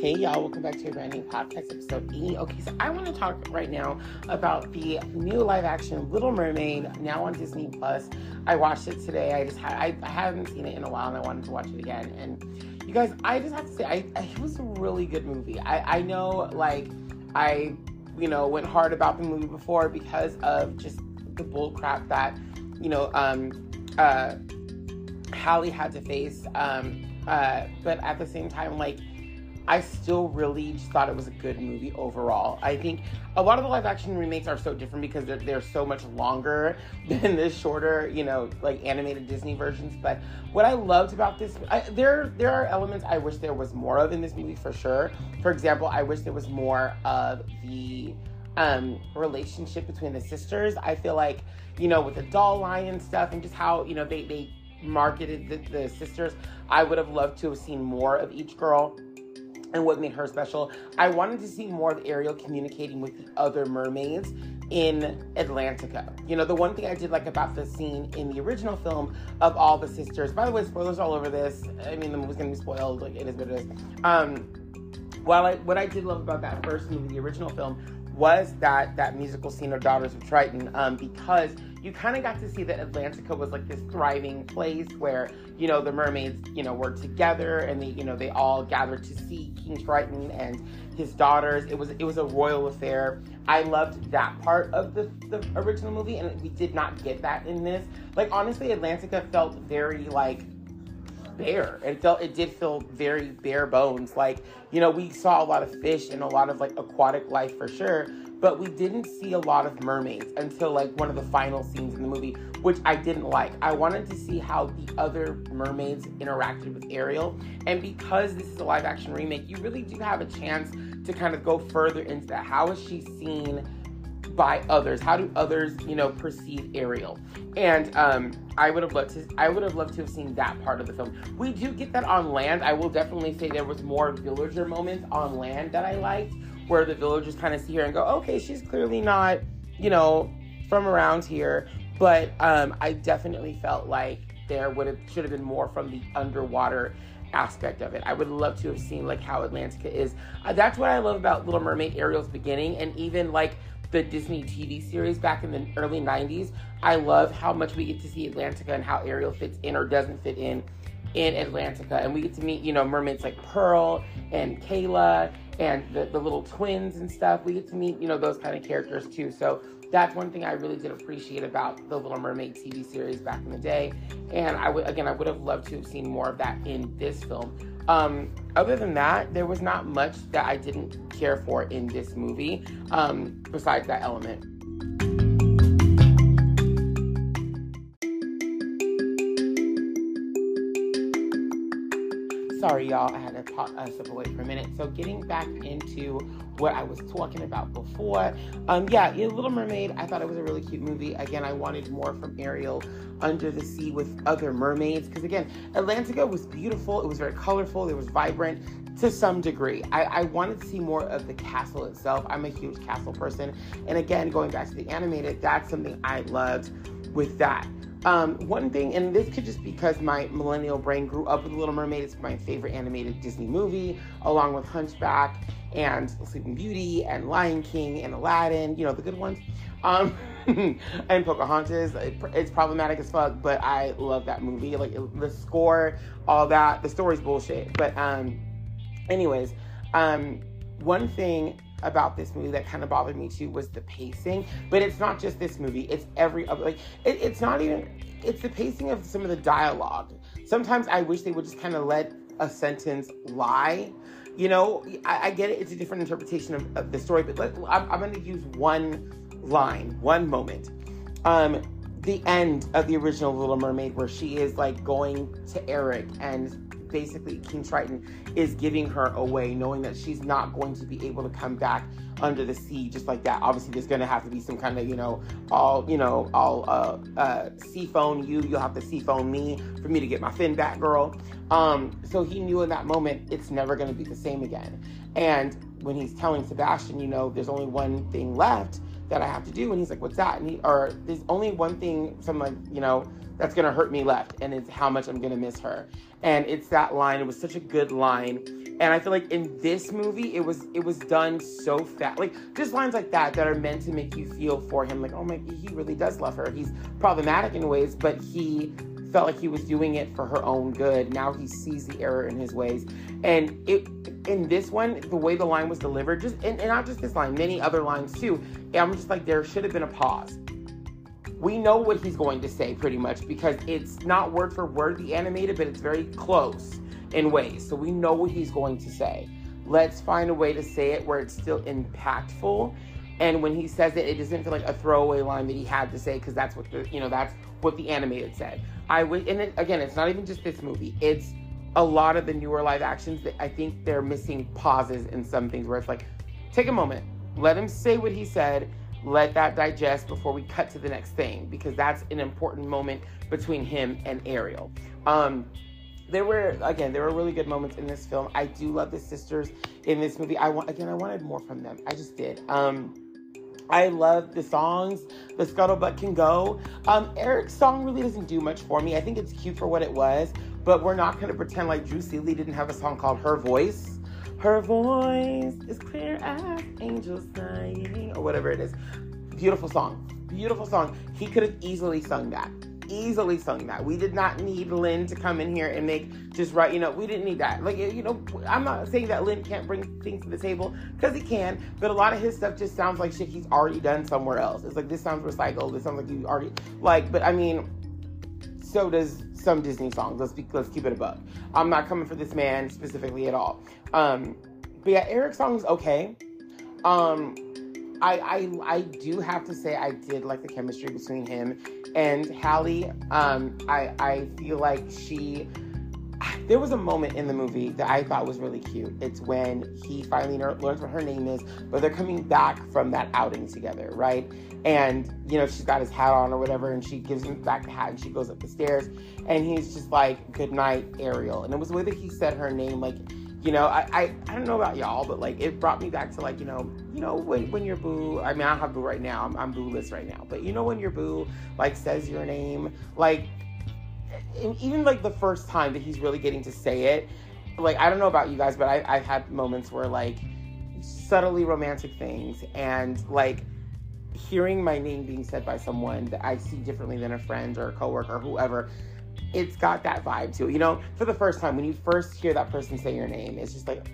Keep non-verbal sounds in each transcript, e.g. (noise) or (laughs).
Hey y'all, welcome back to a brand new podcast episode E. Okay, so I want to talk right now about the new live action Little Mermaid now on Disney Plus. I watched it today. I just had I, I haven't seen it in a while and I wanted to watch it again. And you guys, I just have to say, I, I it was a really good movie. I, I know like I you know went hard about the movie before because of just the bull crap that you know um uh Halle had to face. Um uh, but at the same time, like, I still really just thought it was a good movie overall. I think a lot of the live action remakes are so different because they're, they're so much longer (laughs) than the shorter, you know, like animated Disney versions. But what I loved about this, I, there there are elements I wish there was more of in this movie for sure. For example, I wish there was more of the um, relationship between the sisters. I feel like, you know, with the doll line and stuff and just how, you know, they, they marketed the, the sisters. I would have loved to have seen more of each girl and what made her special. I wanted to see more of Ariel communicating with the other mermaids in Atlantica. You know, the one thing I did like about the scene in the original film of all the sisters. By the way, spoilers all over this. I mean, the movie's gonna be spoiled. Like it is what it is. Um, while I, what I did love about that first movie, the original film, was that that musical scene of Daughters of Triton, um, because you kind of got to see that Atlantica was like this thriving place where you know the mermaids you know were together and they you know they all gathered to see King Triton and his daughters. It was it was a royal affair. I loved that part of the, the original movie, and we did not get that in this. Like honestly, Atlantica felt very like bare. It felt it did feel very bare bones. Like you know, we saw a lot of fish and a lot of like aquatic life for sure, but we didn't see a lot of mermaids until like one of the final scenes in the movie, which I didn't like. I wanted to see how the other mermaids interacted with Ariel, and because this is a live action remake, you really do have a chance to kind of go further into that. How is she seen? By others? How do others, you know, perceive Ariel? And um, I would have loved to. I would have loved to have seen that part of the film. We do get that on land. I will definitely say there was more villager moments on land that I liked, where the villagers kind of see her and go, "Okay, she's clearly not, you know, from around here." But um, I definitely felt like there would have should have been more from the underwater aspect of it. I would love to have seen like how Atlantica is. Uh, that's what I love about Little Mermaid Ariel's beginning, and even like the Disney TV series back in the early 90s. I love how much we get to see Atlantica and how Ariel fits in or doesn't fit in in Atlantica. And we get to meet, you know, mermaids like Pearl and Kayla and the, the little twins and stuff. We get to meet, you know, those kind of characters too. So that's one thing I really did appreciate about the Little Mermaid TV series back in the day. And I would, again, I would have loved to have seen more of that in this film. Um, other than that, there was not much that I didn't care for in this movie, um, besides that element. Sorry, y'all, I had to pop, uh, step away for a minute. So, getting back into what I was talking about before, um, yeah, Little Mermaid, I thought it was a really cute movie. Again, I wanted more from Ariel under the sea with other mermaids because, again, Atlantica was beautiful, it was very colorful, it was vibrant to some degree. I, I wanted to see more of the castle itself. I'm a huge castle person. And again, going back to the animated, that's something I loved with that. Um, one thing, and this could just because my millennial brain grew up with Little Mermaid. It's my favorite animated Disney movie, along with Hunchback and Sleeping Beauty and Lion King and Aladdin. You know the good ones. Um, (laughs) and Pocahontas. It, it's problematic as fuck, but I love that movie. Like the score, all that. The story's bullshit, but um, anyways, um, one thing about this movie that kind of bothered me too was the pacing. But it's not just this movie; it's every other. Like it, it's not even. It's the pacing of some of the dialogue. Sometimes I wish they would just kind of let a sentence lie. You know, I, I get it; it's a different interpretation of, of the story. But let, I'm, I'm going to use one line, one moment. Um, the end of the original Little Mermaid, where she is like going to Eric and basically King Triton is giving her away, knowing that she's not going to be able to come back under the sea just like that. Obviously, there's going to have to be some kind of, you know, all, you know, all uh, uh, sea phone you. You'll have to sea phone me for me to get my fin back, girl. Um, so he knew in that moment it's never going to be the same again. And when he's telling Sebastian, you know, there's only one thing left that I have to do, and he's like, "What's that?" And he, or there's only one thing, like, you know, that's gonna hurt me left, and it's how much I'm gonna miss her. And it's that line. It was such a good line. And I feel like in this movie, it was it was done so fast, like just lines like that that are meant to make you feel for him, like oh my, he really does love her. He's problematic in ways, but he felt like he was doing it for her own good. Now he sees the error in his ways, and it in this one, the way the line was delivered, just and, and not just this line, many other lines too. I'm just like there should have been a pause. We know what he's going to say pretty much because it's not word for word the animated, but it's very close in ways. So we know what he's going to say. Let's find a way to say it where it's still impactful. And when he says it, it doesn't feel like a throwaway line that he had to say because that's what the you know that's what the animated said. I would, and it, again, it's not even just this movie. It's a lot of the newer live actions that I think they're missing pauses in some things where it's like, take a moment, let him say what he said, let that digest before we cut to the next thing because that's an important moment between him and Ariel. Um, there were again, there were really good moments in this film. I do love the sisters in this movie. I want again, I wanted more from them. I just did. Um, I love the songs. The Scuttlebutt Can Go. Um, Eric's song really doesn't do much for me. I think it's cute for what it was, but we're not going to pretend like Drew Seeley didn't have a song called Her Voice. Her voice is clear as angels singing, or whatever it is. Beautiful song. Beautiful song. He could have easily sung that easily sung that. We did not need Lin to come in here and make just right, you know, we didn't need that. Like, you know, I'm not saying that Lin can't bring things to the table because he can, but a lot of his stuff just sounds like shit he's already done somewhere else. It's like, this sounds recycled. This sounds like you already, like, but I mean, so does some Disney songs. Let's be, let's keep it above. I'm not coming for this man specifically at all. Um, but yeah, Eric's song is okay. Um, I, I I do have to say I did like the chemistry between him and Halle. Um, I I feel like she. There was a moment in the movie that I thought was really cute. It's when he finally learns what her name is, but they're coming back from that outing together, right? And you know she's got his hat on or whatever, and she gives him back the hat, and she goes up the stairs, and he's just like, "Good night, Ariel." And it was the way that he said her name, like you know, I, I, I don't know about y'all, but like it brought me back to like, you know, you know, when, when your boo, I mean, I have boo right now, I'm, I'm boo-less right now, but you know, when your boo like says your name, like, even like the first time that he's really getting to say it, like, I don't know about you guys, but I, I've had moments where like subtly romantic things and like hearing my name being said by someone that I see differently than a friend or a coworker or whoever it's got that vibe to it. You know, for the first time, when you first hear that person say your name, it's just like,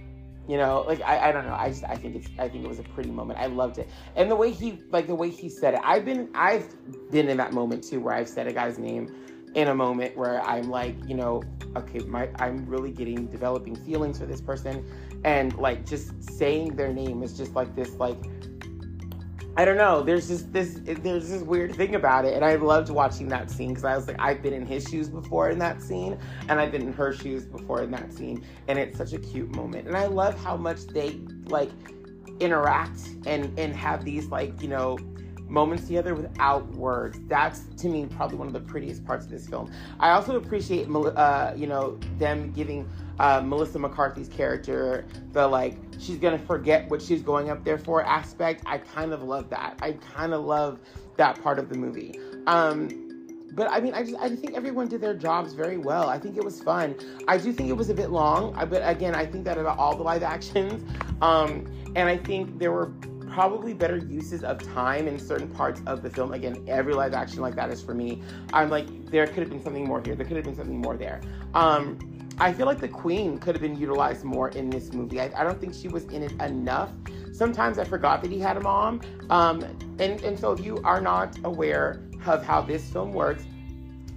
you know, like I, I don't know. I just I think it's I think it was a pretty moment. I loved it, and the way he like the way he said it. I've been I've been in that moment too, where I've said a guy's name in a moment where I'm like, you know, okay, my I'm really getting developing feelings for this person, and like just saying their name is just like this like I don't know. There's just this there's this weird thing about it, and I loved watching that scene because I was like, I've been in his shoes before in that scene, and I've been in her shoes before in that scene, and it's such a cute moment. And I love how much they like interact and and have these like you know moments together without words. That's to me probably one of the prettiest parts of this film. I also appreciate uh, you know them giving uh, Melissa McCarthy's character, the like she's gonna forget what she's going up there for aspect. I kind of love that. I kind of love that part of the movie. Um, but I mean, I just I think everyone did their jobs very well. I think it was fun. I do think it was a bit long, but again, I think that about all the live actions, um, and I think there were probably better uses of time in certain parts of the film. Again, every live action like that is for me. I'm like, there could have been something more here. There could have been something more there. Um, I feel like the queen could have been utilized more in this movie. I, I, don't think she was in it enough. Sometimes I forgot that he had a mom. Um, and, and so if you are not aware of how this film works,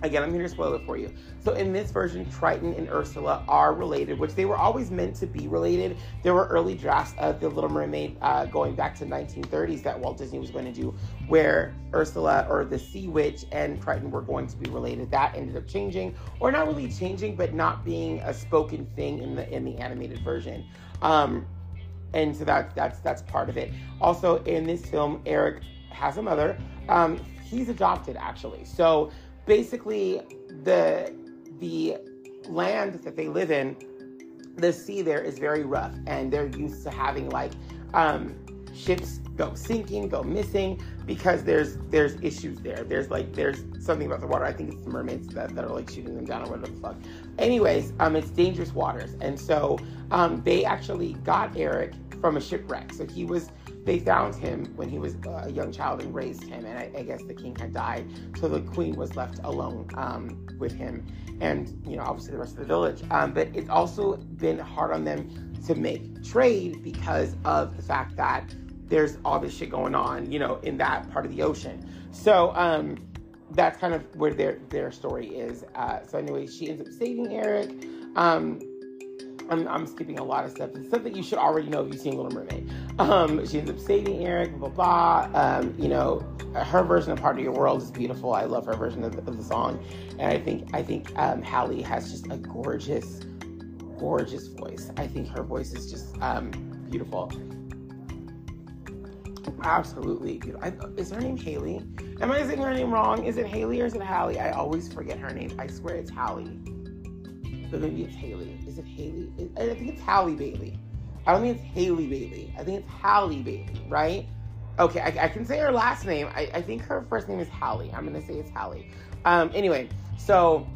Again, I'm here to spoil it for you. So in this version, Triton and Ursula are related, which they were always meant to be related. There were early drafts of The Little Mermaid uh, going back to 1930s that Walt Disney was going to do, where Ursula or the Sea Witch and Triton were going to be related. That ended up changing, or not really changing, but not being a spoken thing in the in the animated version. Um, and so that that's that's part of it. Also, in this film, Eric has a mother. Um, he's adopted actually, so basically the the land that they live in, the sea there is very rough, and they're used to having like um, ships go sinking, go missing because there's there's issues there. There's like there's something about the water. I think it's the mermaids that, that are like shooting them down or whatever the fuck. anyways, um, it's dangerous waters, and so um, they actually got Eric from a shipwreck. So he was they found him when he was a young child and raised him, and I, I guess the king had died, so the queen was left alone um, with him, and you know obviously the rest of the village. Um, but it's also been hard on them to make trade because of the fact that there's all this shit going on, you know, in that part of the ocean. So um, that's kind of where their their story is. Uh, so anyway, she ends up saving Eric. Um, I'm, I'm, skipping a lot of stuff. It's that you should already know if you've seen Little Mermaid. Um, she ends up saving Eric, blah, blah, blah. Um, you know, her version of Part of Your World is beautiful. I love her version of the, of the song. And I think, I think um, Halle has just a gorgeous, gorgeous voice. I think her voice is just um, beautiful. Absolutely beautiful. I, is her name Haley? Am I saying her name wrong? Is it Haley or is it Halle? I always forget her name. I swear it's Halle but maybe it's Haley. Is it Haley? I think it's Halle Bailey. I don't think it's Haley Bailey. I think it's Halle Bailey, right? Okay, I, I can say her last name. I, I, think her first name is Halle. I'm gonna say it's Halle. Um, anyway, so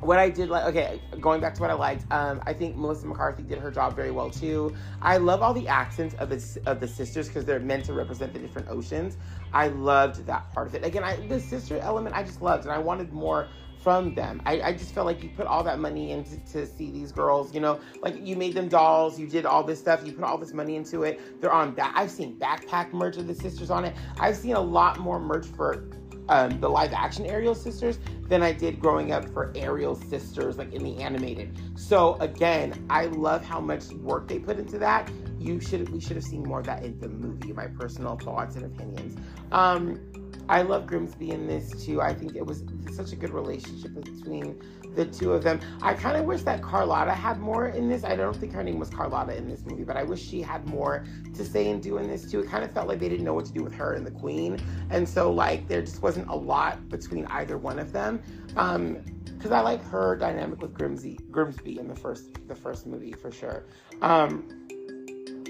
what I did like, okay, going back to what I liked, um, I think Melissa McCarthy did her job very well too. I love all the accents of the of the sisters because they're meant to represent the different oceans. I loved that part of it. Again, I, the sister element I just loved, and I wanted more from them. I, I just felt like you put all that money into to see these girls, you know, like you made them dolls, you did all this stuff, you put all this money into it. They're on that. I've seen backpack merch of the sisters on it. I've seen a lot more merch for um, the live action Ariel sisters than I did growing up for Ariel sisters, like in the animated. So again, I love how much work they put into that. You should we should have seen more of that in the movie. My personal thoughts and opinions. Um, I love Grimsby in this too. I think it was such a good relationship between the two of them. I kind of wish that Carlotta had more in this. I don't think her name was Carlotta in this movie, but I wish she had more to say and do in this too. It kind of felt like they didn't know what to do with her and the Queen, and so like there just wasn't a lot between either one of them. Um, because I like her dynamic with Grimsby, Grimsby in the first the first movie for sure. Um,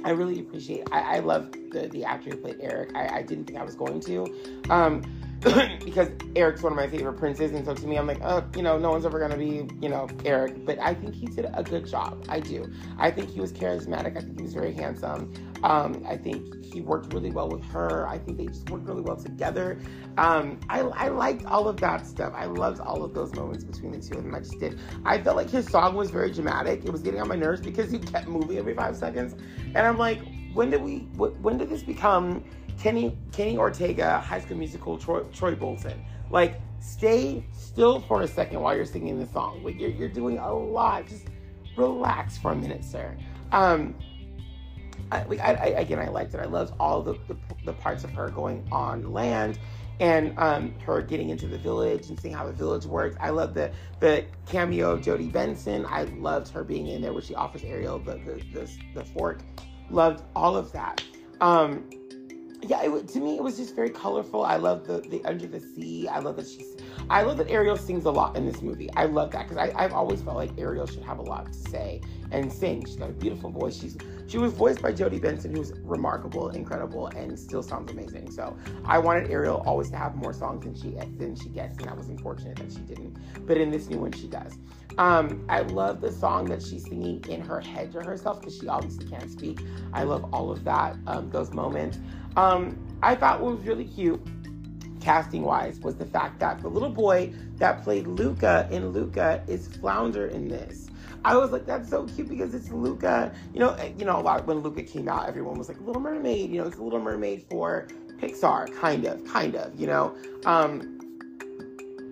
I really appreciate. I, I love the the actor who played Eric. I, I didn't think I was going to, um, (clears throat) because Eric's one of my favorite princes, and so to me, I'm like, oh, you know, no one's ever gonna be, you know, Eric. But I think he did a good job. I do. I think he was charismatic. I think he was very handsome. Um, I think he worked really well with her. I think they just worked really well together. Um, I, I liked all of that stuff. I loved all of those moments between the two of them. I just did. I felt like his song was very dramatic. It was getting on my nerves because he kept moving every five seconds, and I'm like, when did we? When did this become Kenny Kenny Ortega, High School Musical, Troy, Troy Bolton? Like, stay still for a second while you're singing the song. Like, you're you're doing a lot. Just relax for a minute, sir. Um, I, like I, I, again, I liked it. I loved all the, the, the parts of her going on land and um, her getting into the village and seeing how the village works. I love the the cameo of Jodi Benson. I loved her being in there where she offers Ariel the the, the, the fork. Loved all of that. Um, yeah, it, to me, it was just very colorful. I love the the under the sea. I love that she's. I love that Ariel sings a lot in this movie. I love that because I've always felt like Ariel should have a lot to say and sing. She's got a beautiful voice. She's she was voiced by Jodi Benson, who's remarkable, incredible, and still sounds amazing. So I wanted Ariel always to have more songs than she than she gets, and I was unfortunate that she didn't. But in this new one, she does. Um, I love the song that she's singing in her head to herself because she obviously can't speak. I love all of that, um, those moments. Um, I thought what was really cute, casting wise, was the fact that the little boy that played Luca in Luca is Flounder in this. I was like, that's so cute because it's Luca. You know, eh, you know, a lot when Luca came out, everyone was like, Little Mermaid. You know, it's a Little Mermaid for Pixar, kind of, kind of. You know, um,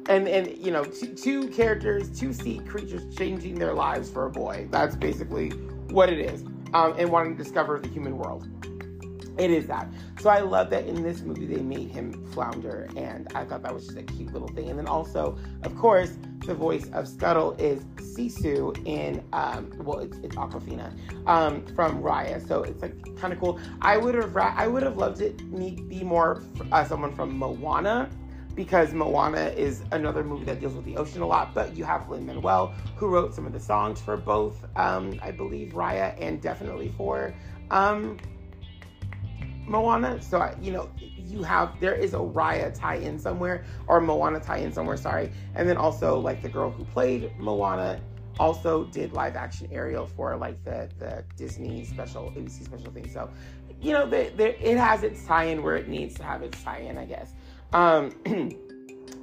and and you know, two, two characters, two sea creatures changing their lives for a boy. That's basically what it is, um, and wanting to discover the human world. It is that. So I love that in this movie they made him flounder, and I thought that was just a cute little thing. And then also, of course, the voice of Scuttle is Sisu in um, well, it's, it's Awkwafina um, from Raya. So it's like kind of cool. I would have I would have loved it be more uh, someone from Moana because Moana is another movie that deals with the ocean a lot. But you have Lin Manuel, who wrote some of the songs for both, um, I believe, Raya and definitely for um, Moana. So, I, you know, you have, there is a Raya tie in somewhere, or Moana tie in somewhere, sorry. And then also, like, the girl who played Moana also did live action Ariel for like the the Disney special ABC special thing. So, you know, it has its tie-in where it needs to have its tie-in, I guess. Um, (clears throat)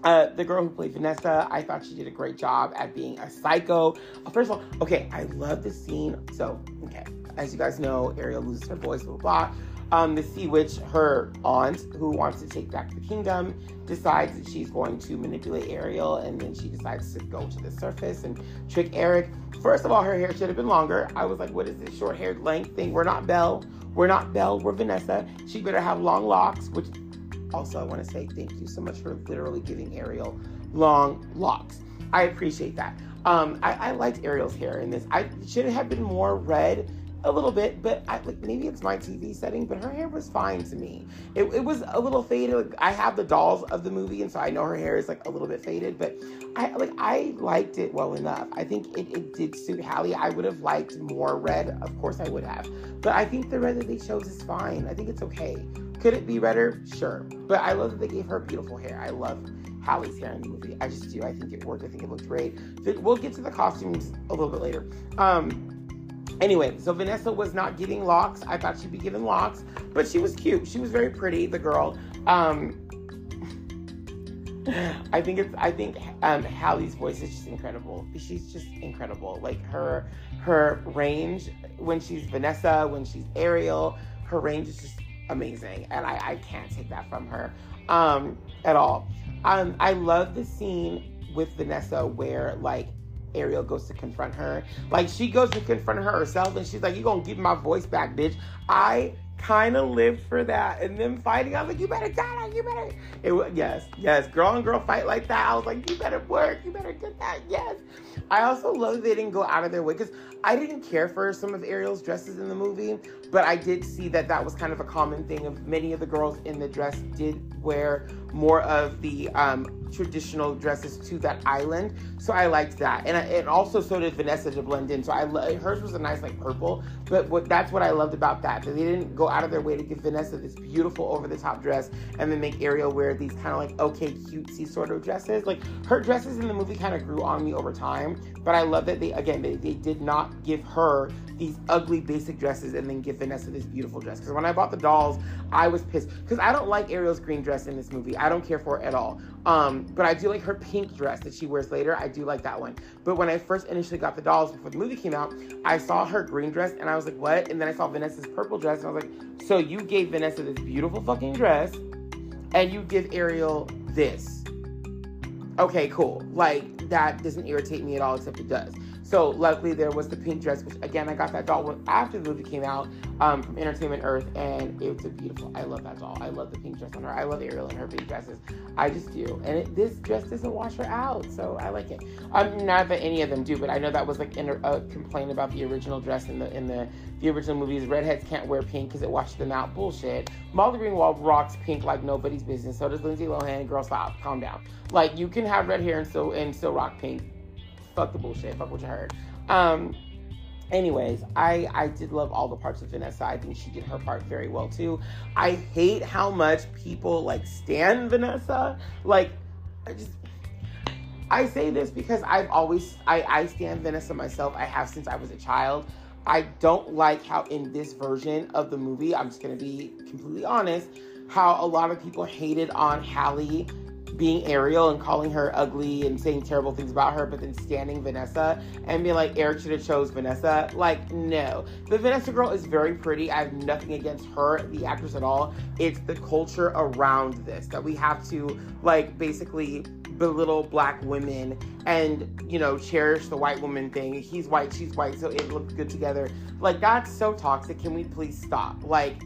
uh, the girl who played Vanessa, I thought she did a great job at being a psycho. First of all, okay, I love the scene. So, okay, as you guys know, Ariel loses her voice, blah blah. blah. Um, the Sea Witch, her aunt, who wants to take back the kingdom, decides that she's going to manipulate Ariel, and then she decides to go to the surface and trick Eric. First of all, her hair should have been longer. I was like, what is this short haired length thing? We're not Belle. We're not Belle. We're Vanessa. She better have long locks, which also I want to say thank you so much for literally giving Ariel long locks. I appreciate that. Um, I, I liked Ariel's hair in this. I should have been more red a little bit, but I, like maybe it's my TV setting, but her hair was fine to me. It, it was a little faded. Like, I have the dolls of the movie, and so I know her hair is like a little bit faded, but I like I liked it well enough. I think it, it did suit Halle. I would have liked more red, of course I would have, but I think the red that they chose is fine. I think it's okay. Could it be redder? Sure, but I love that they gave her beautiful hair. I love Halle's hair in the movie. I just do. I think it worked. I think it looked great. We'll get to the costumes a little bit later. Um, Anyway, so Vanessa was not giving locks. I thought she'd be giving locks, but she was cute. She was very pretty, the girl. Um, (sighs) I think it's I think um, Halle's voice is just incredible. She's just incredible. Like her her range when she's Vanessa, when she's Ariel, her range is just amazing, and I, I can't take that from her um, at all. Um, I love the scene with Vanessa where like Ariel goes to confront her. Like she goes to confront her herself and she's like, You gonna give my voice back, bitch. I kind of lived for that. And then fighting, I was like, You better die, you better. It was, yes, yes, girl and girl fight like that. I was like, You better work, you better get that, yes. I also love they didn't go out of their way because I didn't care for some of Ariel's dresses in the movie, but I did see that that was kind of a common thing of many of the girls in the dress did wear more of the um, traditional dresses to that island. So I liked that, and, I, and also so did Vanessa to blend in. So I hers was a nice like purple, but what that's what I loved about that that they didn't go out of their way to give Vanessa this beautiful over the top dress and then make Ariel wear these kind of like okay cutesy sort of dresses. Like her dresses in the movie kind of grew on me over time, but I love that they again they, they did not give her these ugly basic dresses and then give Vanessa this beautiful dress. Because when I bought the dolls, I was pissed because I don't like Ariel's green dress in this movie. I don't care for it at all. Um, but I do like her pink dress that she wears later. I do like that one. But when I first initially got the dolls before the movie came out, I saw her green dress and I was like, what? And then I saw Vanessa's purple dress and I was like, so you gave Vanessa this beautiful fucking dress and you give Ariel this. Okay, cool. Like that doesn't irritate me at all, except it does. So luckily there was the pink dress, which again I got that doll after the movie came out um, from Entertainment Earth, and it was a beautiful. I love that doll. I love the pink dress on her. I love Ariel and her pink dresses. I just do, and it, this dress doesn't wash her out, so I like it. Um, not that any of them do, but I know that was like a, complaint about the original dress in the in the the original movies. Redheads can't wear pink because it washes them out. Bullshit. Molly Ringwald rocks pink like nobody's business. So does Lindsay Lohan. Girl, stop. Calm down. Like you can have red hair and still and still rock pink fuck the bullshit. Fuck what you heard. Um, anyways, I I did love all the parts of Vanessa. I think she did her part very well too. I hate how much people like stand Vanessa. Like, I just. I say this because I've always I, I stand Vanessa myself. I have since I was a child. I don't like how in this version of the movie, I'm just gonna be completely honest, how a lot of people hated on Halle being Ariel and calling her ugly and saying terrible things about her, but then standing Vanessa and being like, Eric should have chose Vanessa. Like, no. The Vanessa girl is very pretty. I have nothing against her, the actress at all. It's the culture around this that we have to, like, basically belittle black women and, you know, cherish the white woman thing. He's white, she's white, so it looks good together. Like, that's so toxic. Can we please stop? Like,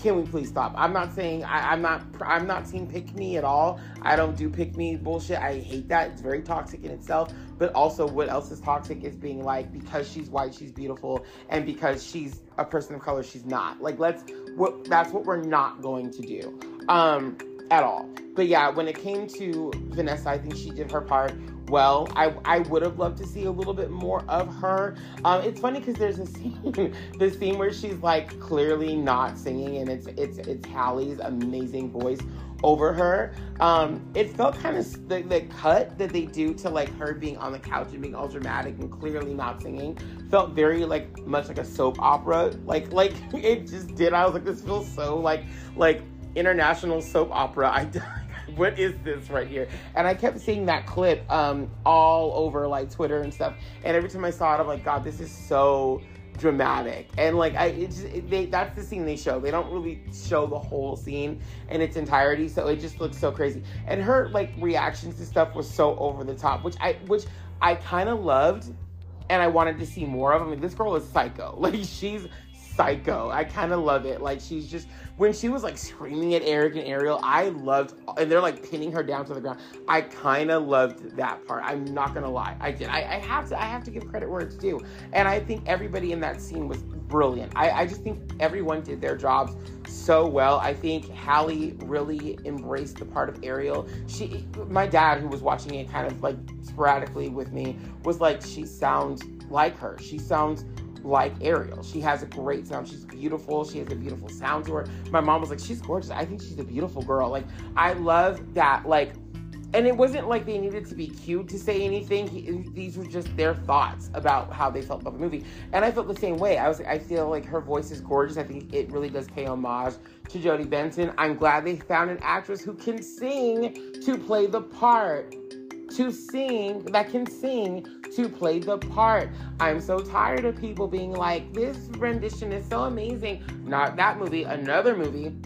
can we please stop? I'm not saying I, am not I'm not seeing pick me at all. I don't do pick me bullshit. I hate that. It's very toxic in itself. But also, what else is toxic is being like because she's white, she's beautiful, and because she's a person of color, she's not. Like let's what that's what we're not going to do. Um, at all. But yeah, when it came to Vanessa, I think she did her part well. I, I would have loved to see a little bit more of her. Um, it's funny because there's a scene, (laughs) the scene where she's like clearly not singing, and it's it's it's Halle's amazing voice over her. Um, it felt kind of the, the cut that they do to like her being on the couch and being all dramatic and clearly not singing felt very like much like a soap opera. Like like (laughs) it just did. I was like, this feels so like like international soap opera. I (laughs) what is this right here? And I kept seeing that clip um, all over like Twitter and stuff. And every time I saw it, I'm like, God, this is so dramatic. And like i it just, it, they that's the scene they show. They don't really show the whole scene in its entirety so it just looks so crazy. And her like reactions to stuff was so over the top which i which i kind of loved and i wanted to see more of. I mean this girl is psycho. (laughs) Like she's psycho. I kind of love it. Like she's just when she was like screaming at Eric and Ariel, I loved and they're like pinning her down to the ground. I kind of loved that part. I'm not gonna lie, I did. I, I, have to. I have to give credit where it's due. And I think everybody in that scene was brilliant. I, I just think everyone did their jobs so well. I think Halle really embraced the part of Ariel. She, my dad, who was watching it kind of like sporadically with me, was like, she sounds like her. She sounds like Ariel. She has a great sound. She's beautiful. She has a beautiful sound to her. My mom was like, she's gorgeous. I think she's a beautiful girl. Like, I love that. Like, and it wasn't like they needed to be cute to say anything. He, these were just their thoughts about how they felt about the movie. And I felt the same way. I was, like, I feel like her voice is gorgeous. I think it really does pay homage to Jodi Benson. I'm glad they found an actress who can sing to play the part to sing, that can sing to play the part. I'm so tired of people being like, this rendition is so amazing. Not that movie, another movie,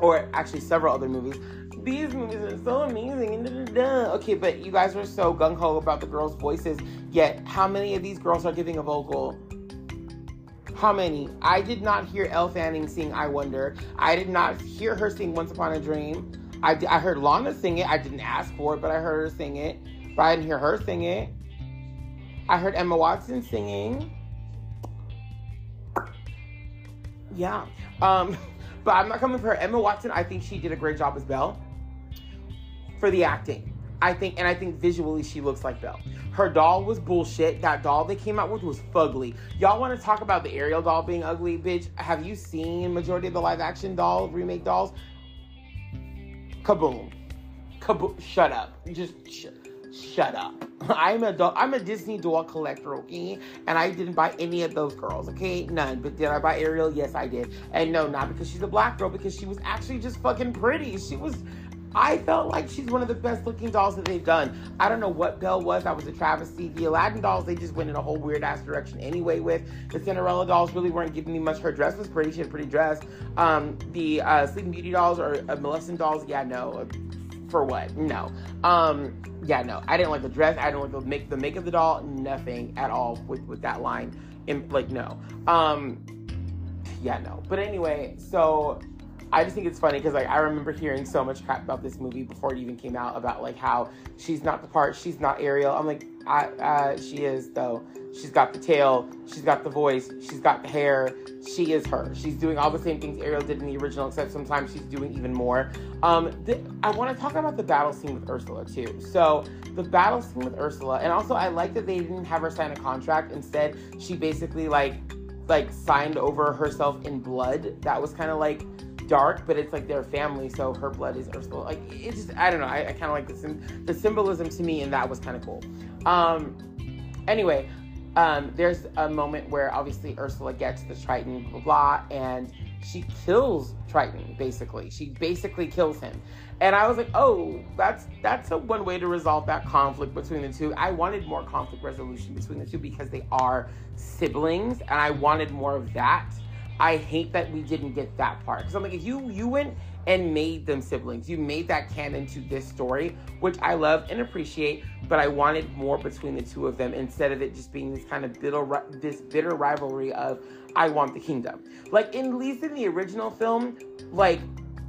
or actually several other movies. These movies are so amazing. And. Okay, but you guys are so gung ho about the girls' voices. Yet, how many of these girls are giving a vocal? How many? I did not hear Elle Fanning sing I Wonder. I did not hear her sing Once Upon a Dream. I, I heard Lana sing it. I didn't ask for it, but I heard her sing it. But I didn't hear her sing it. I heard Emma Watson singing. Yeah. Um, (laughs) but I'm not coming for her. Emma Watson, I think she did a great job as Belle for the acting. I think, and I think visually she looks like Belle. Her doll was bullshit. That doll they came out with was fugly. Y'all want to talk about the Ariel doll being ugly, bitch? Have you seen majority of the live action doll remake dolls? Kaboom. Kaboom. Shut up. Just sh- shut up. (laughs) I'm a doll, I'm a Disney doll collector, okay? And I didn't buy any of those girls, okay? None. But did I buy Ariel? Yes, I did. And no, not because she's a black girl, because she was actually just fucking pretty. She was I felt like she's one of the best looking dolls that they've done. I don't know what Belle was. That was a travesty. The Aladdin dolls, they just went in a whole weird ass direction anyway with. The Cinderella dolls really weren't giving me much. Her dress was pretty. She had a pretty dress. Um, the uh, Sleeping Beauty dolls or uh, Maleficent dolls, yeah, no. For what? No. Um, yeah, no. I didn't like the dress. I didn't like the make the make of the doll. Nothing at all with, with that line. And like, no. Um, yeah, no. But anyway, so I just think it's funny because like I remember hearing so much crap about this movie before it even came out about like how she's not the part, she's not Ariel. I'm like, I, uh, she is though. She's got the tail, she's got the voice, she's got the hair. She is her. She's doing all the same things Ariel did in the original, except sometimes she's doing even more. Um, th- I want to talk about the battle scene with Ursula too. So the battle scene with Ursula, and also I like that they didn't have her sign a contract. Instead, she basically like like signed over herself in blood. That was kind of like dark, but it's like their family, so her blood is Ursula. Like it's just I don't know. I, I kind of like the sim- the symbolism to me, and that was kind of cool. Um, anyway, um, there's a moment where obviously Ursula gets the Triton, blah, blah blah, and she kills Triton. Basically, she basically kills him. And I was like, oh, that's that's a one way to resolve that conflict between the two. I wanted more conflict resolution between the two because they are siblings, and I wanted more of that I hate that we didn't get that part. Because I'm like, if you you went and made them siblings, you made that canon to this story, which I love and appreciate. But I wanted more between the two of them instead of it just being this kind of bitter this bitter rivalry of I want the kingdom. Like in at least in the original film, like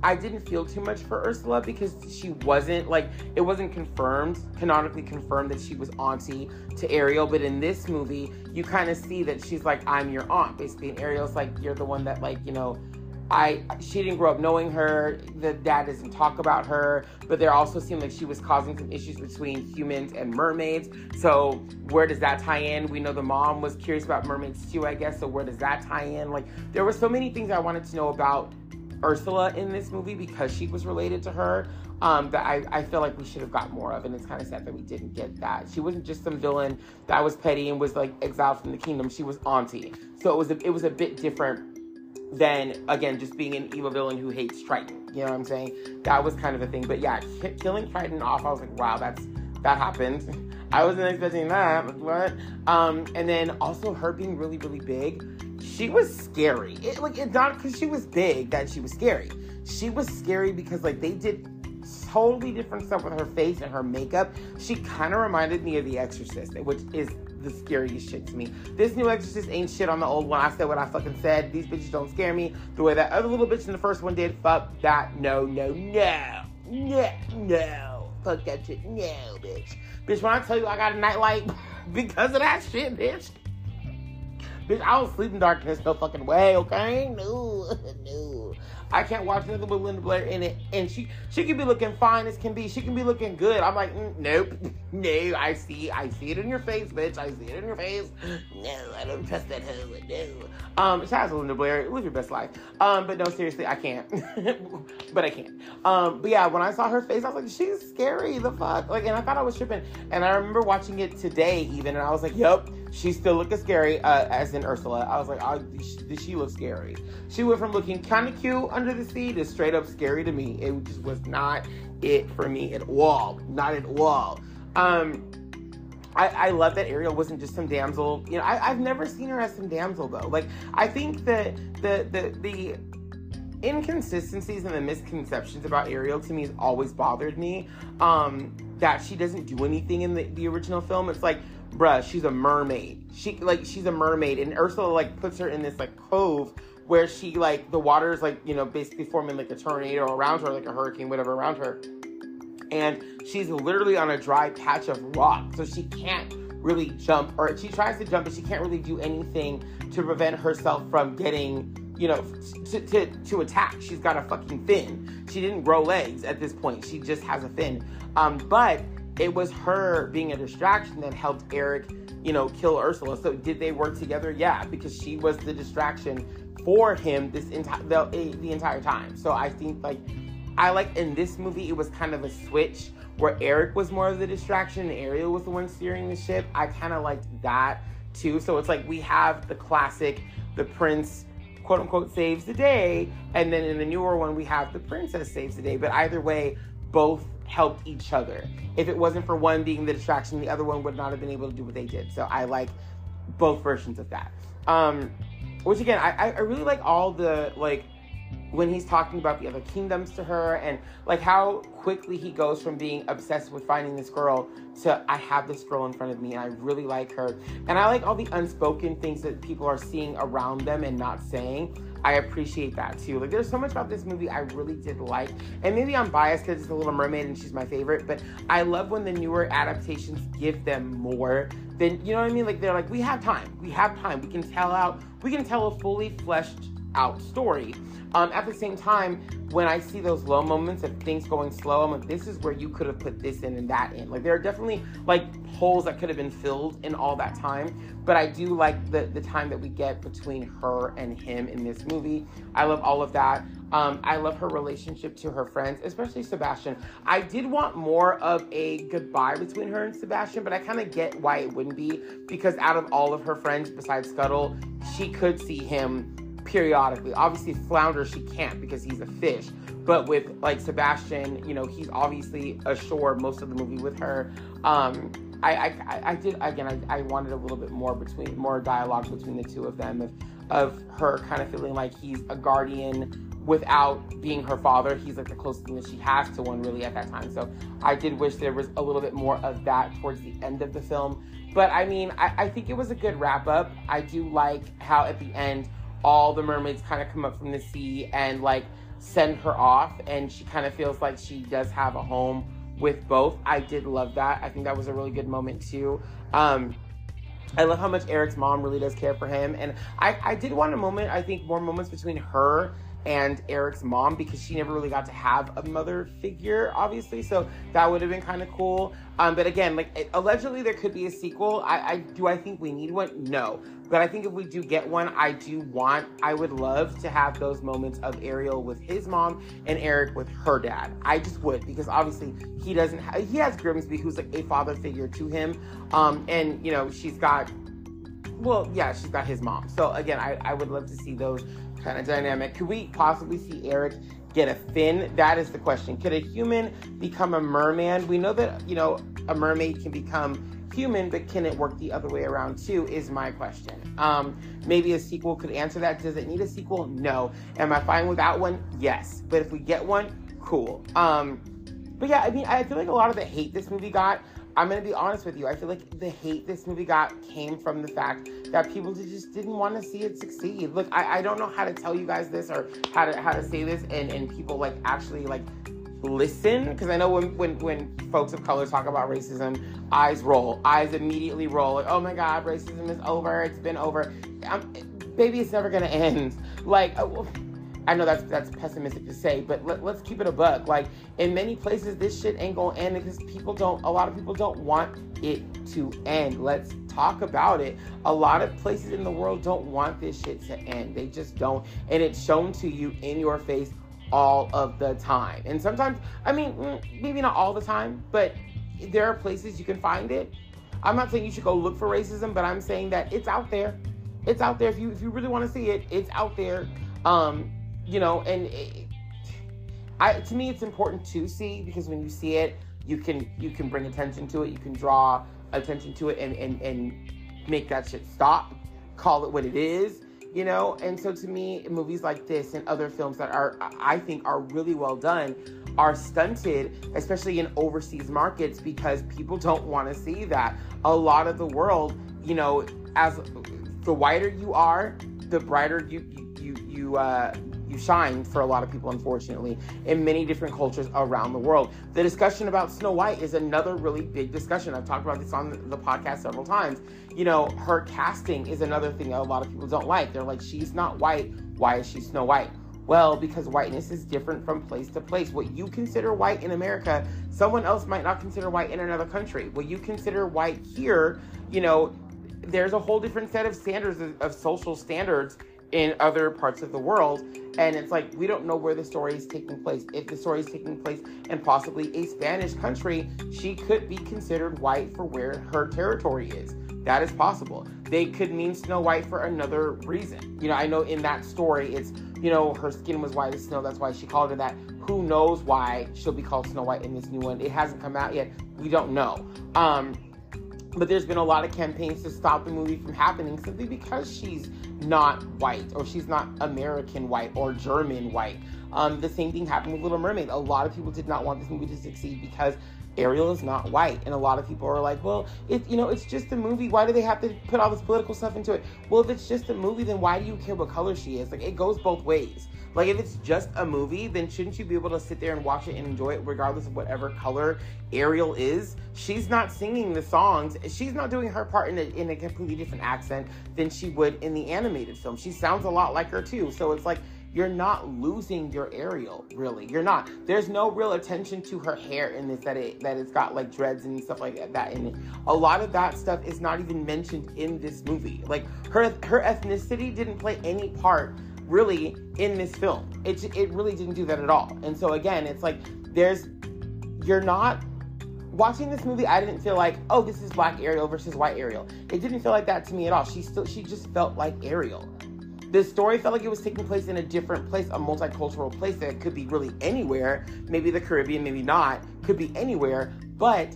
I didn't feel too much for Ursula because she wasn't like it wasn't confirmed, canonically confirmed that she was auntie to Ariel. But in this movie, you kind of see that she's like, I'm your aunt, basically. And Ariel's like, you're the one that like, you know, I she didn't grow up knowing her. The dad doesn't talk about her, but there also seemed like she was causing some issues between humans and mermaids. So where does that tie in? We know the mom was curious about mermaids too, I guess. So where does that tie in? Like there were so many things I wanted to know about Ursula in this movie because she was related to her. Um, that I, I feel like we should have got more of, and it's kind of sad that we didn't get that. She wasn't just some villain that was petty and was like exiled from the kingdom. She was auntie, so it was a, it was a bit different than again just being an evil villain who hates Triton. You know what I'm saying? That was kind of a thing. But yeah, killing Triton off, I was like, wow, that's that happened. I wasn't expecting that. What? Um, and then also her being really, really big. She was scary. It, like it's not because she was big that she was scary. She was scary because like they did totally different stuff with her face and her makeup. She kind of reminded me of The Exorcist, which is the scariest shit to me. This new Exorcist ain't shit on the old one. I said what I fucking said. These bitches don't scare me the way that other little bitch in the first one did. Fuck that. No, no, no. No, no. Fuck that shit. No, bitch. Bitch, when I tell you I got a nightlight (laughs) because of that shit, bitch. Bitch, I don't sleep in darkness no fucking way, okay? No, (laughs) no. I can't watch nothing with Linda Blair in it. And she she can be looking fine as can be. She can be looking good. I'm like, mm, nope, (laughs) no. I see, I see it in your face, bitch. I see it in your face. No, I don't trust that hoe. No. Um, shout out to Linda Blair. Live your best life. Um, but no, seriously, I can't. (laughs) but I can't. Um, but yeah, when I saw her face, I was like, she's scary. The fuck, like, and I thought I was tripping. And I remember watching it today, even, and I was like, yep she still looking scary uh, as in Ursula. I was like, oh, did she look scary? She went from looking kind of cute under the sea to straight up scary to me. It just was not it for me at all. Not at all. Um, I, I love that Ariel wasn't just some damsel. You know, I, have never seen her as some damsel though. Like, I think that the the the inconsistencies and the misconceptions about Ariel to me has always bothered me. Um, that she doesn't do anything in the, the original film. It's like bruh, she's a mermaid. She like she's a mermaid, and Ursula like puts her in this like cove where she like the water is like you know basically forming like a tornado around her, like a hurricane, whatever around her, and she's literally on a dry patch of rock, so she can't really jump, or she tries to jump, but she can't really do anything to prevent herself from getting you know, to, to, to attack. She's got a fucking fin. She didn't grow legs at this point. She just has a fin. Um, but it was her being a distraction that helped Eric, you know, kill Ursula. So did they work together? Yeah, because she was the distraction for him this entire the, the entire time. So I think like I like in this movie it was kind of a switch where Eric was more of the distraction and Ariel was the one steering the ship. I kind of liked that too. So it's like we have the classic the prince quote unquote saves the day and then in the newer one we have the princess saves the day. But either way both helped each other. If it wasn't for one being the distraction, the other one would not have been able to do what they did. So I like both versions of that. Um, which again, I, I really like all the like when he's talking about the other kingdoms to her and like how quickly he goes from being obsessed with finding this girl to I have this girl in front of me and I really like her. And I like all the unspoken things that people are seeing around them and not saying. I appreciate that too. Like, there's so much about this movie I really did like. And maybe I'm biased because it's The Little Mermaid and she's my favorite, but I love when the newer adaptations give them more than, you know what I mean? Like, they're like, we have time. We have time. We can tell out, we can tell a fully fleshed out story. Um, at the same time, when I see those low moments of things going slow, I'm like, this is where you could have put this in and that in. Like there are definitely like holes that could have been filled in all that time. But I do like the the time that we get between her and him in this movie. I love all of that. Um, I love her relationship to her friends, especially Sebastian. I did want more of a goodbye between her and Sebastian, but I kind of get why it wouldn't be because out of all of her friends besides Scuttle, she could see him periodically. Obviously, Flounder she can't because he's a fish. But with like Sebastian, you know, he's obviously ashore most of the movie with her. Um, I, I, I did again. I, I wanted a little bit more between more dialogue between the two of them of, of her kind of feeling like he's a guardian without being her father. He's like the closest thing that she has to one really at that time. So I did wish there was a little bit more of that towards the end of the film. But I mean, I, I think it was a good wrap up. I do like how at the end all the mermaids kind of come up from the sea and like send her off and she kind of feels like she does have a home with both i did love that i think that was a really good moment too um I love how much Eric's mom really does care for him. And I, I did want a moment, I think more moments between her and Eric's mom because she never really got to have a mother figure, obviously. So that would have been kind of cool. Um, but again, like it, allegedly there could be a sequel. I, I do. I think we need one. No, but I think if we do get one, I do want. I would love to have those moments of Ariel with his mom and Eric with her dad. I just would because obviously he doesn't. Ha- he has Grimsby, who's like a father figure to him, um, and you know she's got well, yeah, she's got his mom. So again, I, I would love to see those kind of dynamic. Could we possibly see Eric get a fin? That is the question. Could a human become a merman? We know that, you know, a mermaid can become human, but can it work the other way around too? Is my question. Um, maybe a sequel could answer that. Does it need a sequel? No. Am I fine without one? Yes. But if we get one, cool. Um, but yeah, I mean, I feel like a lot of the hate this movie got I'm gonna be honest with you. I feel like the hate this movie got came from the fact that people just didn't want to see it succeed. Look, I, I don't know how to tell you guys this or how to how to say this and, and people like actually like listen because I know when, when when folks of color talk about racism, eyes roll, eyes immediately roll. Like, oh my God, racism is over. It's been over. I'm, baby, it's never gonna end. Like. Uh, I know that's that's pessimistic to say, but let, us keep it a buck. Like in many places, this shit ain't gonna end because people don't. A lot of people don't want it to end. Let's talk about it. A lot of places in the world don't want this shit to end. They just don't, and it's shown to you in your face all of the time. And sometimes, I mean, mm, maybe not all the time, but there are places you can find it. I'm not saying you should go look for racism, but I'm saying that it's out there. It's out there. If you if you really want to see it, it's out there. Um, you know, and it, I to me it's important to see because when you see it, you can you can bring attention to it, you can draw attention to it, and and and make that shit stop, call it what it is, you know. And so to me, movies like this and other films that are I think are really well done are stunted, especially in overseas markets, because people don't want to see that. A lot of the world, you know, as the whiter you are, the brighter you you you uh, you shine for a lot of people, unfortunately, in many different cultures around the world. The discussion about Snow White is another really big discussion. I've talked about this on the podcast several times. You know, her casting is another thing that a lot of people don't like. They're like, she's not white. Why is she Snow White? Well, because whiteness is different from place to place. What you consider white in America, someone else might not consider white in another country. What you consider white here, you know, there's a whole different set of standards of, social standards in other parts of the world. And it's like, we don't know where the story is taking place. If the story is taking place in possibly a Spanish country, she could be considered white for where her territory is. That is possible. They could mean Snow White for another reason. You know, I know in that story, it's, you know, her skin was white as snow. That's why she called her that. Who knows why she'll be called Snow White in this new one? It hasn't come out yet. We don't know. Um, but there's been a lot of campaigns to stop the movie from happening simply because she's not white or she's not American white or German white. Um, the same thing happened with Little Mermaid. A lot of people did not want this movie to succeed because Ariel is not white, and a lot of people are like, "Well, it you know it's just a movie. Why do they have to put all this political stuff into it?" Well, if it's just a movie, then why do you care what color she is? Like it goes both ways. Like if it's just a movie, then shouldn't you be able to sit there and watch it and enjoy it regardless of whatever color Ariel is? She's not singing the songs. She's not doing her part in a, in a completely different accent than she would in the animated film. She sounds a lot like her too. So it's like you're not losing your Ariel, really. You're not. There's no real attention to her hair in this that it that it's got like dreads and stuff like that in it. A lot of that stuff is not even mentioned in this movie. Like her her ethnicity didn't play any part really in this film. It it really didn't do that at all. And so again, it's like there's you're not watching this movie. I didn't feel like oh this is black Ariel versus white Ariel. It didn't feel like that to me at all. She still she just felt like Ariel the story felt like it was taking place in a different place, a multicultural place that could be really anywhere. Maybe the Caribbean, maybe not. Could be anywhere, but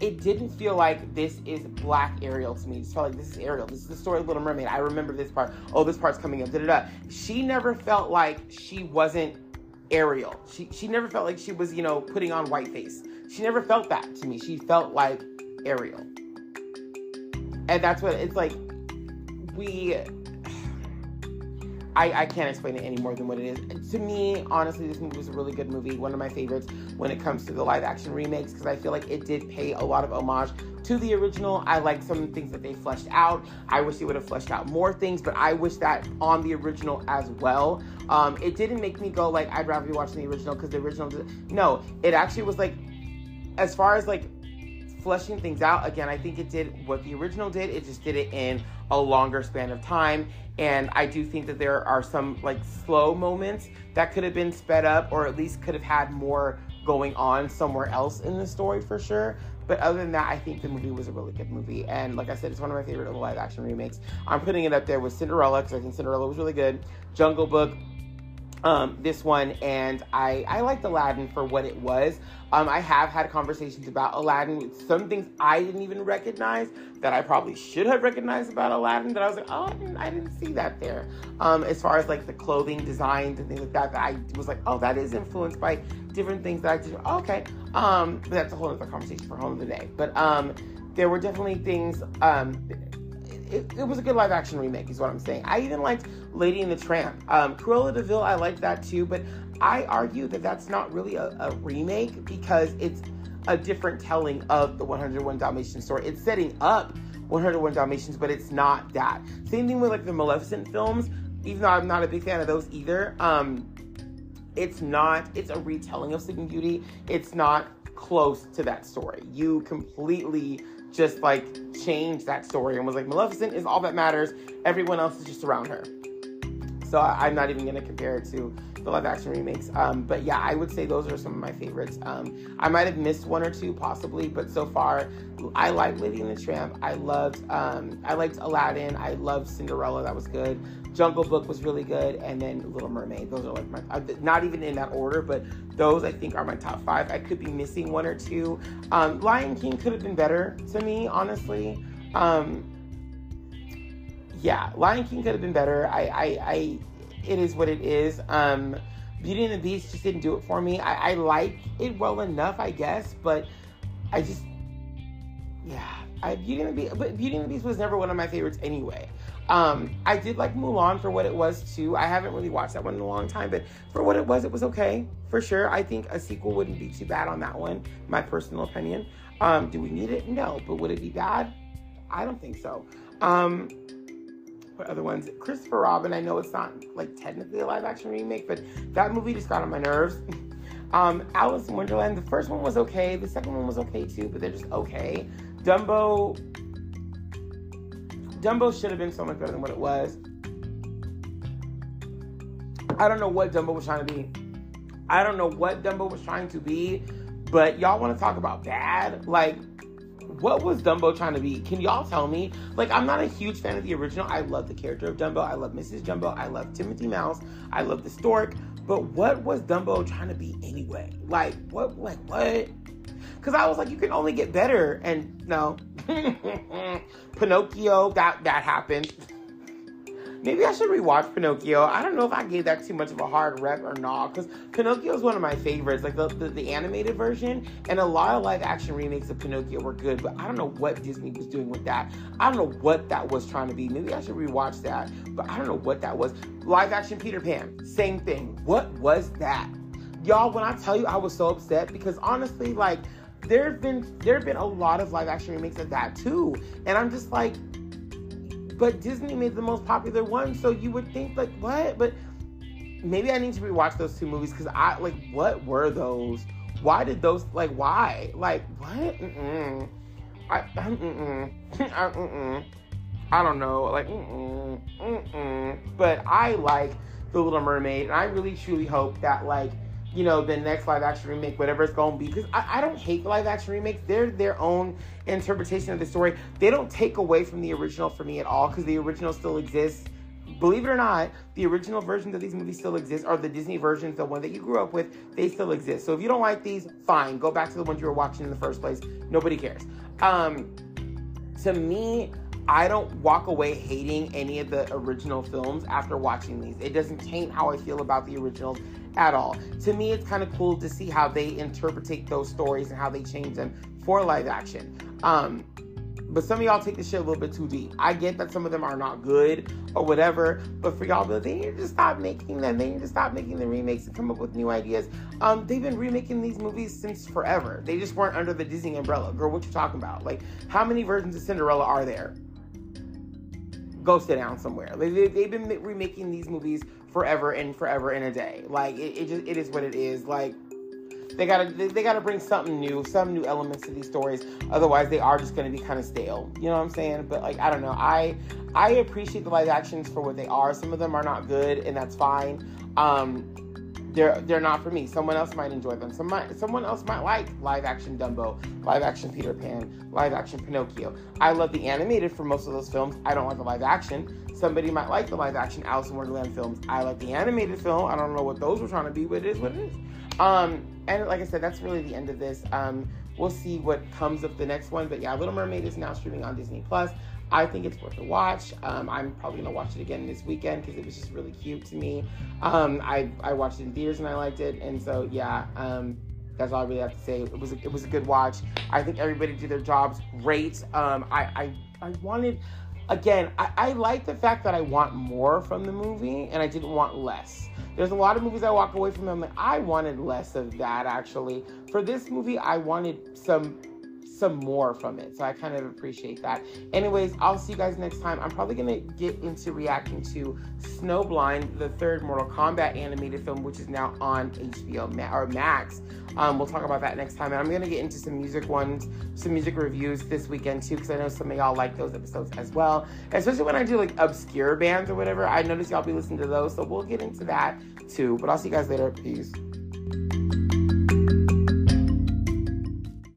it didn't feel like this is Black Ariel to me. It felt like this is Ariel. This is the story of Little Mermaid. I remember this part. Oh, this part's coming up. Da da da. She never felt like she wasn't Ariel. She she never felt like she was you know putting on white face. She never felt that to me. She felt like Ariel, and that's what it's like. We I, I can't explain it any more than what it is. To me, honestly, this movie was a really good movie. One of my favorites when it comes to the live action remakes because I feel like it did pay a lot of homage to the original. I like some things that they fleshed out. I wish they would have fleshed out more things, but I wish that on the original as well. Um, it didn't make me go like I'd rather be watching the original because the original. Did, no, it actually was like as far as like fleshing things out again i think it did what the original did it just did it in a longer span of time and i do think that there are some like slow moments that could have been sped up or at least could have had more going on somewhere else in the story for sure but other than that, I think the movie was a really good movie. And like I said, it's one of my favorite live action remakes. I'm putting it up there with Cinderella because I think Cinderella was really good. Jungle Book, um, this one, and I, I liked Aladdin for what it was. Um, I have had conversations about Aladdin with some things I didn't even recognize that I probably should have recognized about Aladdin that I was like, oh, I didn't, I didn't see that there. Um, as far as like the clothing designs and things like that, that I was like, oh, that is influenced by different things that I did. Okay. Um, but that's a whole other conversation for home today. But um, there were definitely things um, it, it, was a good live action remake, is what I'm saying. I even liked Lady and the Tramp. Um, Cruella de Vil, I liked that too, but I argue that that's not really a, a remake because it's a different telling of the 101 Dalmatians story. It's setting up 101 Dalmatians, but it's not that. Same thing with like the Maleficent films, even though I'm not a big fan of those either. Um, it's not, it's a retelling of Sleeping Beauty. It's not close to that story. You completely just like changed that story and was like, Maleficent is all that matters. Everyone else is just around her. So I, am not even going to compare it to the live action remakes. Um, but yeah, I would say those are some of my favorites. Um, I might have missed one or two possibly, but so far, I like Lady and the Tramp. I loved, um, I liked Aladdin. I loved Cinderella. That was good. Jungle Book was really good, and then Little Mermaid. Those are like my, uh, not even in that order, but those I think are my top five. I could be missing one or two. Um, Lion King could have been better to me, honestly. Um, yeah, Lion King could have been better. I, I, I it is what it is. Um, Beauty and the Beast just didn't do it for me. I, I like it well enough, I guess, but I just, yeah, I Beauty and the Beast, but Beauty and the Beast was never one of my favorites anyway. Um, I did like Mulan for what it was too. I haven't really watched that one in a long time, but for what it was, it was okay for sure. I think a sequel wouldn't be too bad on that one. My personal opinion. Um, do we need it? No, but would it be bad? I don't think so. Um, what other ones? Christopher Robin. I know it's not like technically a live action remake, but that movie just got on my nerves. (laughs) um, Alice in Wonderland. The first one was okay. The second one was okay too, but they're just okay. Dumbo Dumbo should have been so much better than what it was. I don't know what Dumbo was trying to be. I don't know what Dumbo was trying to be, but y'all want to talk about bad? Like, what was Dumbo trying to be? Can y'all tell me? Like, I'm not a huge fan of the original. I love the character of Dumbo. I love Mrs. Jumbo. I love Timothy Mouse. I love the stork. But what was Dumbo trying to be anyway? Like, what? Like, what? Because I was like, you can only get better. And no. (laughs) Pinocchio, that, that happened. (laughs) Maybe I should rewatch Pinocchio. I don't know if I gave that too much of a hard rep or not, because Pinocchio is one of my favorites, like the, the, the, animated version. And a lot of live action remakes of Pinocchio were good, but I don't know what Disney was doing with that. I don't know what that was trying to be. Maybe I should rewatch that, but I don't know what that was. Live action Peter Pan, same thing. What was that? Y'all, when I tell you I was so upset, because honestly, like, there have been there have been a lot of live action remakes of that too, and I'm just like, but Disney made the most popular one, so you would think like what? But maybe I need to rewatch those two movies because I like what were those? Why did those like why like what? Mm-mm. I mm-mm. (laughs) I, mm-mm. I don't know like mm-mm. Mm-mm. but I like the Little Mermaid, and I really truly hope that like you know, the next live action remake, whatever it's to be. Because I, I, don't hate the live action remakes. They're their own interpretation of the story. They don't take away from the original for me at all because the original still exists. Believe it or not, the original versions of these movies still exist, or the Disney versions, the one that you grew up with, they still exist. So if you don't like these, fine. Go back to the ones you were watching in the first place. Nobody cares. Um, to me, I don't walk away hating any of the original films after watching these. It doesn't taint how I feel about the originals at all. To me, it's kind of cool to see how they interpret those stories and how they change them for live action. Um, But some of y'all take the shit a little bit too deep. I get that some of them are not good or whatever, but for y'all, they need to stop making them. They need to stop making the remakes and come up with new ideas. Um, they've been remaking these movies since forever. They just weren't under the Disney umbrella. Girl, what you talking about? Like, how many versions of Cinderella are there? Go sit down somewhere. Like, they, they've been remaking these movies forever and forever in a day. Like, it, it just it is what it is. Like they gotta they, they gotta bring something new, some new elements to these stories. Otherwise, they are just gonna be kind of stale. You know what I'm saying? But like I don't know. I I appreciate the live actions for what they are. Some of them are not good, and that's fine. Um, they're they're not for me. Someone else might enjoy them. Some might, someone else might like live action Dumbo, live action Peter Pan, live action Pinocchio. I love the animated for most of those films. I don't like the live action. Somebody might like the live action Alice in Wonderland films. I like the animated film. I don't know what those were trying to be, but it is what it is. Um, and like I said, that's really the end of this. Um, we'll see what comes of the next one. But yeah, Little Mermaid is now streaming on Disney Plus. I think it's worth a watch. Um, I'm probably gonna watch it again this weekend because it was just really cute to me. Um, I I watched it in theaters and I liked it, and so yeah. Um, that's all I really have to say. It was a, it was a good watch. I think everybody did their jobs great. Um, I, I I wanted again. I, I like the fact that I want more from the movie, and I didn't want less. There's a lot of movies I walk away from. I'm like, I wanted less of that actually. For this movie, I wanted some some more from it. So I kind of appreciate that. Anyways, I'll see you guys next time. I'm probably gonna get into reacting to Snowblind, the third Mortal Kombat animated film, which is now on HBO or Max. Um, we'll talk about that next time. And I'm gonna get into some music ones, some music reviews this weekend too, because I know some of y'all like those episodes as well. Especially when I do like obscure bands or whatever. I notice y'all be listening to those, so we'll get into that too. But I'll see you guys later. Peace.